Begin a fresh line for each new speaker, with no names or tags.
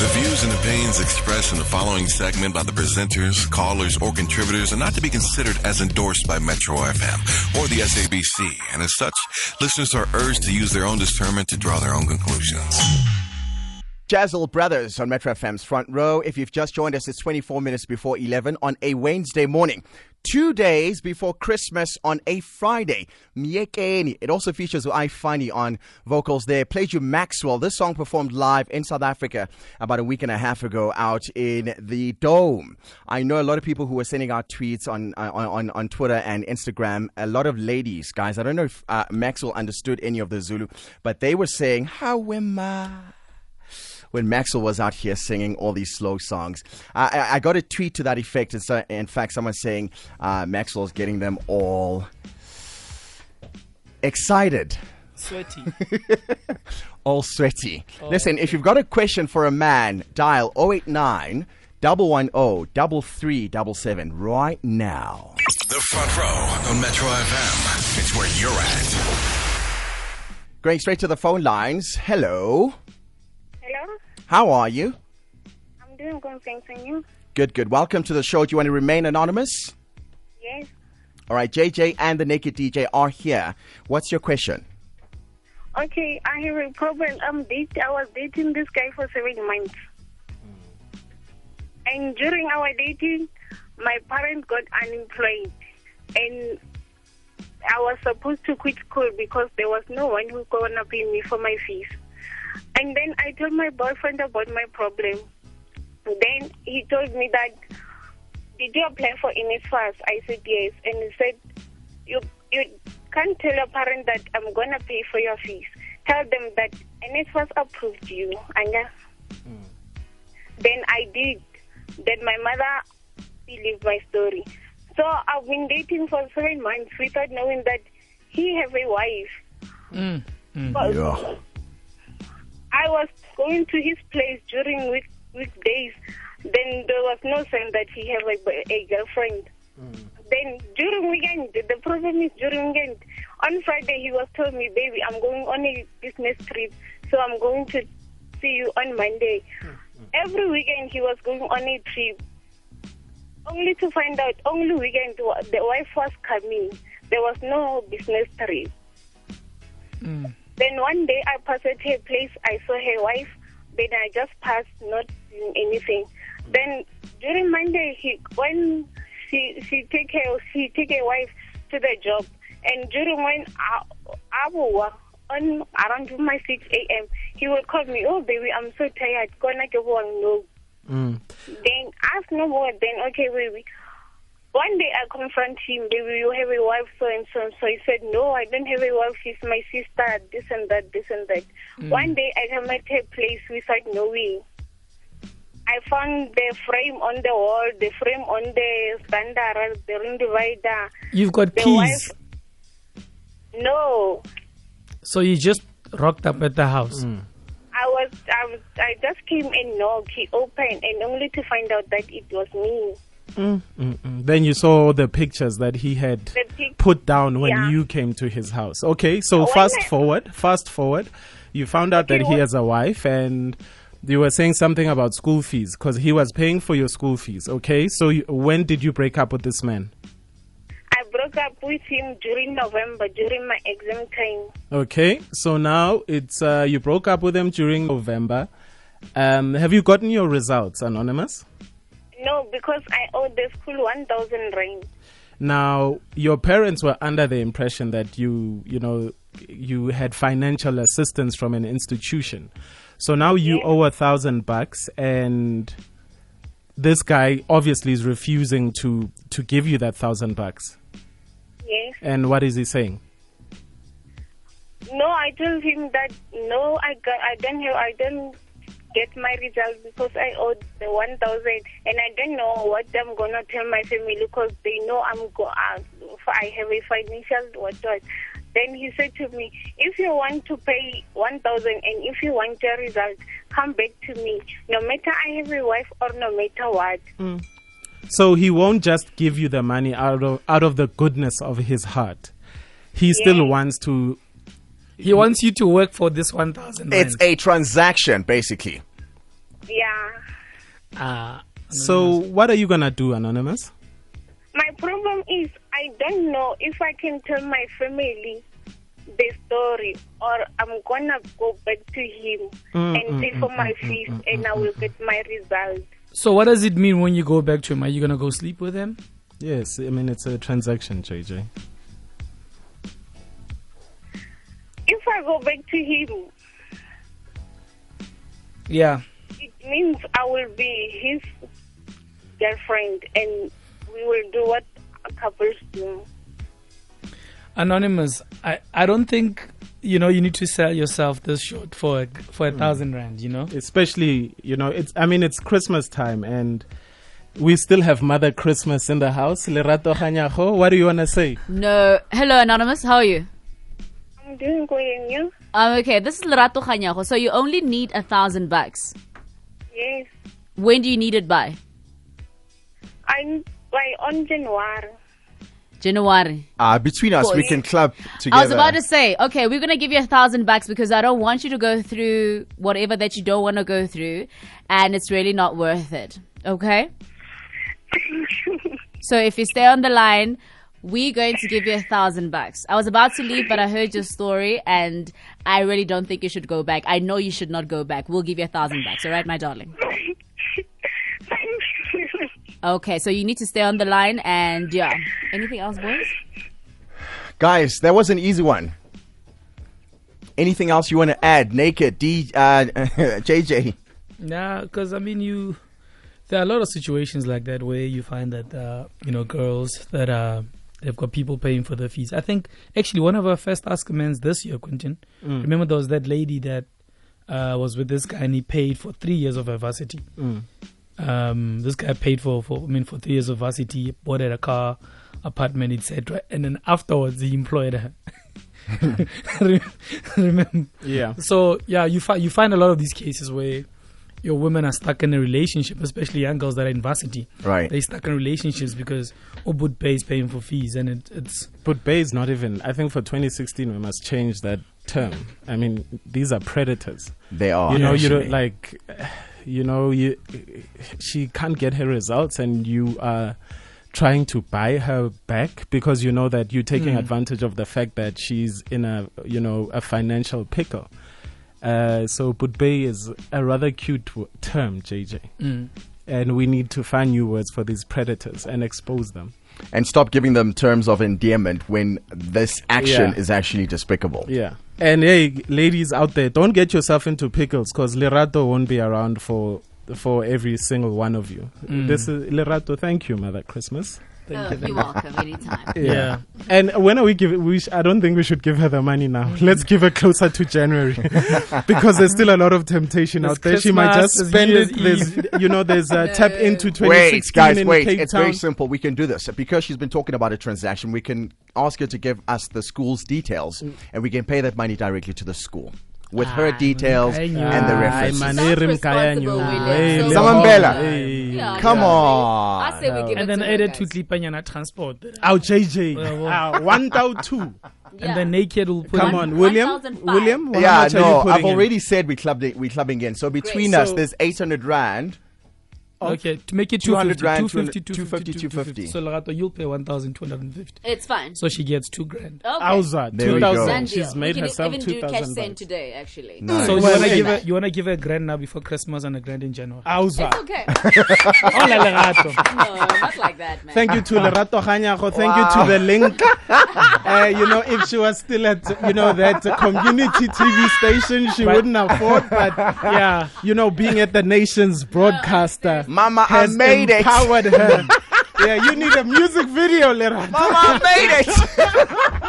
The views and opinions expressed in the following segment by the presenters, callers, or contributors are not to be considered as endorsed by Metro FM or the SABC, and as such, listeners are urged to use their own discernment to draw their own conclusions.
Jazzle Brothers on Metro FM's front row. If you've just joined us, it's 24 minutes before 11 on a Wednesday morning. Two days before Christmas on a Friday. Myekeni. It also features I Funny on vocals there. Played you Maxwell. This song performed live in South Africa about a week and a half ago out in the Dome. I know a lot of people who were sending out tweets on, on, on, on Twitter and Instagram. A lot of ladies, guys. I don't know if uh, Maxwell understood any of the Zulu, but they were saying, How am I? When Maxwell was out here singing all these slow songs. I, I got a tweet to that effect. And so, in fact, someone saying uh, Maxwell's getting them all excited.
Sweaty.
all sweaty. Oh, Listen, okay. if you've got a question for a man, dial 089 110 3377 right now.
The front row on Metro FM. It's where you're at.
Going straight to the phone lines. Hello. How are you?
I'm doing good, thanks, and you?
Good, good. Welcome to the show. Do you want to remain anonymous?
Yes.
All right, JJ and the Naked DJ are here. What's your question?
Okay, I have a problem. I'm date- I was dating this guy for seven months. And during our dating, my parents got unemployed. And I was supposed to quit school because there was no one who was going to pay me for my fees. And then I told my boyfriend about my problem. Then he told me that, did you apply for NSFAS? I said yes. And he said, you, you can't tell your parent that I'm going to pay for your fees. Tell them that NSFAS approved you. And mm. then I did. Then my mother believed my story. So I've been dating for seven months without knowing that he have a wife.
Mm. Mm.
Yeah.
I was going to his place during week weekdays. Then there was no sign that he had a, a girlfriend. Mm. Then during weekend, the problem is during weekend. On Friday, he was telling me, "Baby, I'm going on a business trip, so I'm going to see you on Monday." Mm. Every weekend, he was going on a trip. Only to find out, only weekend the wife was coming. There was no business trip. Mm. Then one day I passed her place, I saw her wife. Then I just passed, not doing anything. Then during Monday, he when she she take her she take her wife to the job, and during when I, I will on around my 6 a.m. He will call me, oh baby, I'm so tired. Gonna go on no. Mm. Then ask no more. Then okay, baby. One day I confront him, baby, you have a wife, so and so and so. He said, no, I don't have a wife. She's my sister, this and that, this and that. Mm. One day I come at her place without knowing. I found the frame on the wall, the frame on the standard, the ring divider.
You've got
the
keys?
Wife, no.
So you just rocked up at the house? Mm.
I was, I was, I just came and knocked. He opened, and only to find out that it was me.
Mm, mm. Then you saw the pictures that he had pic- put down when
yeah.
you came to his house. Okay, so fast I- forward, fast forward. You found out that he has a wife and you were saying something about school fees because he was paying for your school fees. Okay, so you, when did you break up with this man?
I broke up with him during November, during my exam time.
Okay, so now it's uh, you broke up with him during November. Um, have you gotten your results, Anonymous?
No, because I owe the school 1,000 rand.
Now, your parents were under the impression that you, you know, you had financial assistance from an institution. So now you owe a thousand bucks, and this guy obviously is refusing to to give you that thousand bucks.
Yes.
And what is he saying?
No, I told him that no, I got, I don't have, I don't get my results because I owed the 1,000 and I don't know what I'm going to tell my family because they know I'm go uh, I have a financial what. Then he said to me, if you want to pay 1,000 and if you want your result, come back to me. No matter I have a wife or no matter what.
Mm. So he won't just give you the money out of out of the goodness of his heart. He yes. still wants to
he wants you to work for this 1,000
It's a transaction, basically.
Yeah.
Ah,
So what are you gonna do, Anonymous?
My problem is I don't know if I can tell my family the story or I'm gonna go back to him mm, and mm, pay for mm, my fees and I will get my result.
so what does it mean when you go back to him? Are you gonna go sleep with him?
Yes, I mean it's a transaction, JJ.
I go back to him,
Yeah.
it means I will be his girlfriend and we will do what couples do.
Anonymous, I, I don't think you know you need to sell yourself this short for a, for a hmm. thousand rand. You know.
Especially, you know, it's I mean it's Christmas time and we still have Mother Christmas in the house. Lerato Kganyago, what do you wanna say?
No. Hello, Anonymous. How are you?
I'm doing good and you?
Um, okay, this is Lerato Kganyago. So you only need a thousand bucks.
Yes.
When do you need it by?
I'm by on January.
January.
Uh, between us, we can club together.
I was about to say, okay, we're gonna give you a thousand bucks because I don't want you to go through whatever that you don't want to go through, and it's really not worth it. Okay. So if you stay on the line, we're going to give you a thousand bucks. I was about to leave, but I heard your story, and I really don't think you should go back. I know you should not go back. We'll give you a thousand bucks. All right, my darling. Okay, so you need to stay on the line, and yeah. Anything else, boys?
Guys, that was an easy one. Anything else you want to add? Naked, D, uh, JJ.
Yeah, because I mean, you there are a lot of situations like that where you find that uh, you know girls that are they've got people paying for their fees. I think actually one of our first Ask Men's this year, Quentin. Remember there was that lady that uh, was with this guy and he paid for three years of her varsity. Um, this guy paid for, for I mean for three years of varsity, bought her a car, apartment, etc. And then afterwards he employed her. Remember?
Yeah.
So yeah, you find you find a lot of these cases where your women are stuck in a relationship, especially young girls that are in varsity.
Right.
They're stuck in relationships because Ubud Pay is paying for fees, and it, it's
But Bay is not even I think for twenty sixteen we must change that term. I mean, these are predators.
They are.
you know you
actually.
don't like you know you she can't get her results and you are trying to buy her back because you know that you're taking hmm. advantage of the fact that she's in a you know a financial pickle uh, so Budbay is a rather cute w- term jj and we need to find new words for these predators and expose them
and stop giving them terms of endearment when this action
Yeah.
is actually despicable.
Yeah. And hey, ladies out there, don't get yourself into pickles because Lerato won't be around for for every single one of you. This is Lerato. Thank you, Mother Christmas.
Oh, you're welcome anytime.
Yeah.
And when are we giving? We sh- I don't think we should give her the money now. Mm-hmm. Let's give her closer to January because there's still a lot of temptation
There's
out there. She might just spend it. There's, you know, there's uh, tap into 2016
Wait, guys,
in
wait.
Cape
It's
Town.
very simple. We can do this. Because she's been talking about a transaction, we can ask her to give us the school's details mm. and we can pay that money directly to the school with her ah, details
okay,
and ah, ah,
yeah.
the
Ay,
references.
man,
Sounds
Erim Kaya
responsible,
nyo.
William.
Hey,
So-
Lerato.
Samambela.
Hey.
Yeah,
Come
yeah.
on.
I say we give
And
it
then
to her,
added to
guys.
Klipanyana transport.
Our JJ.
Well, well.
One thou two.
Yeah.
And then naked will put
Come
in-
on, William.
1,005.
William,
yeah,
much are you
no, I've
in?
already said we clubbed it, we clubbing in. So between
Great.
us,
So-
there's 800 rand.
Okay, to make it
200
250,
rand,
250,
250,
250, 250. So Lerato, you'll pay 1,250.
It's fine.
So she gets two grand.
Okay.
Auza,
There we go.
2000. She's
deal.
made
we can
herself
even do cash
2000
send today, actually.
Nice.
So you wanna give her you wanna give her a grand now before Christmas and a grand in January.
Auza.
It's okay.
Hola Lerato.
no, not like that, man.
Thank you to Lerato Kganyago. Thank you to the link. uh, you know, if she was still at, you know, that community TV station, she
Right.
wouldn't afford. But yeah, you know, being at the nation's broadcaster,
Mama, I made it.
empowered her. yeah, you need a music video, Lerato.
Mama, I made it.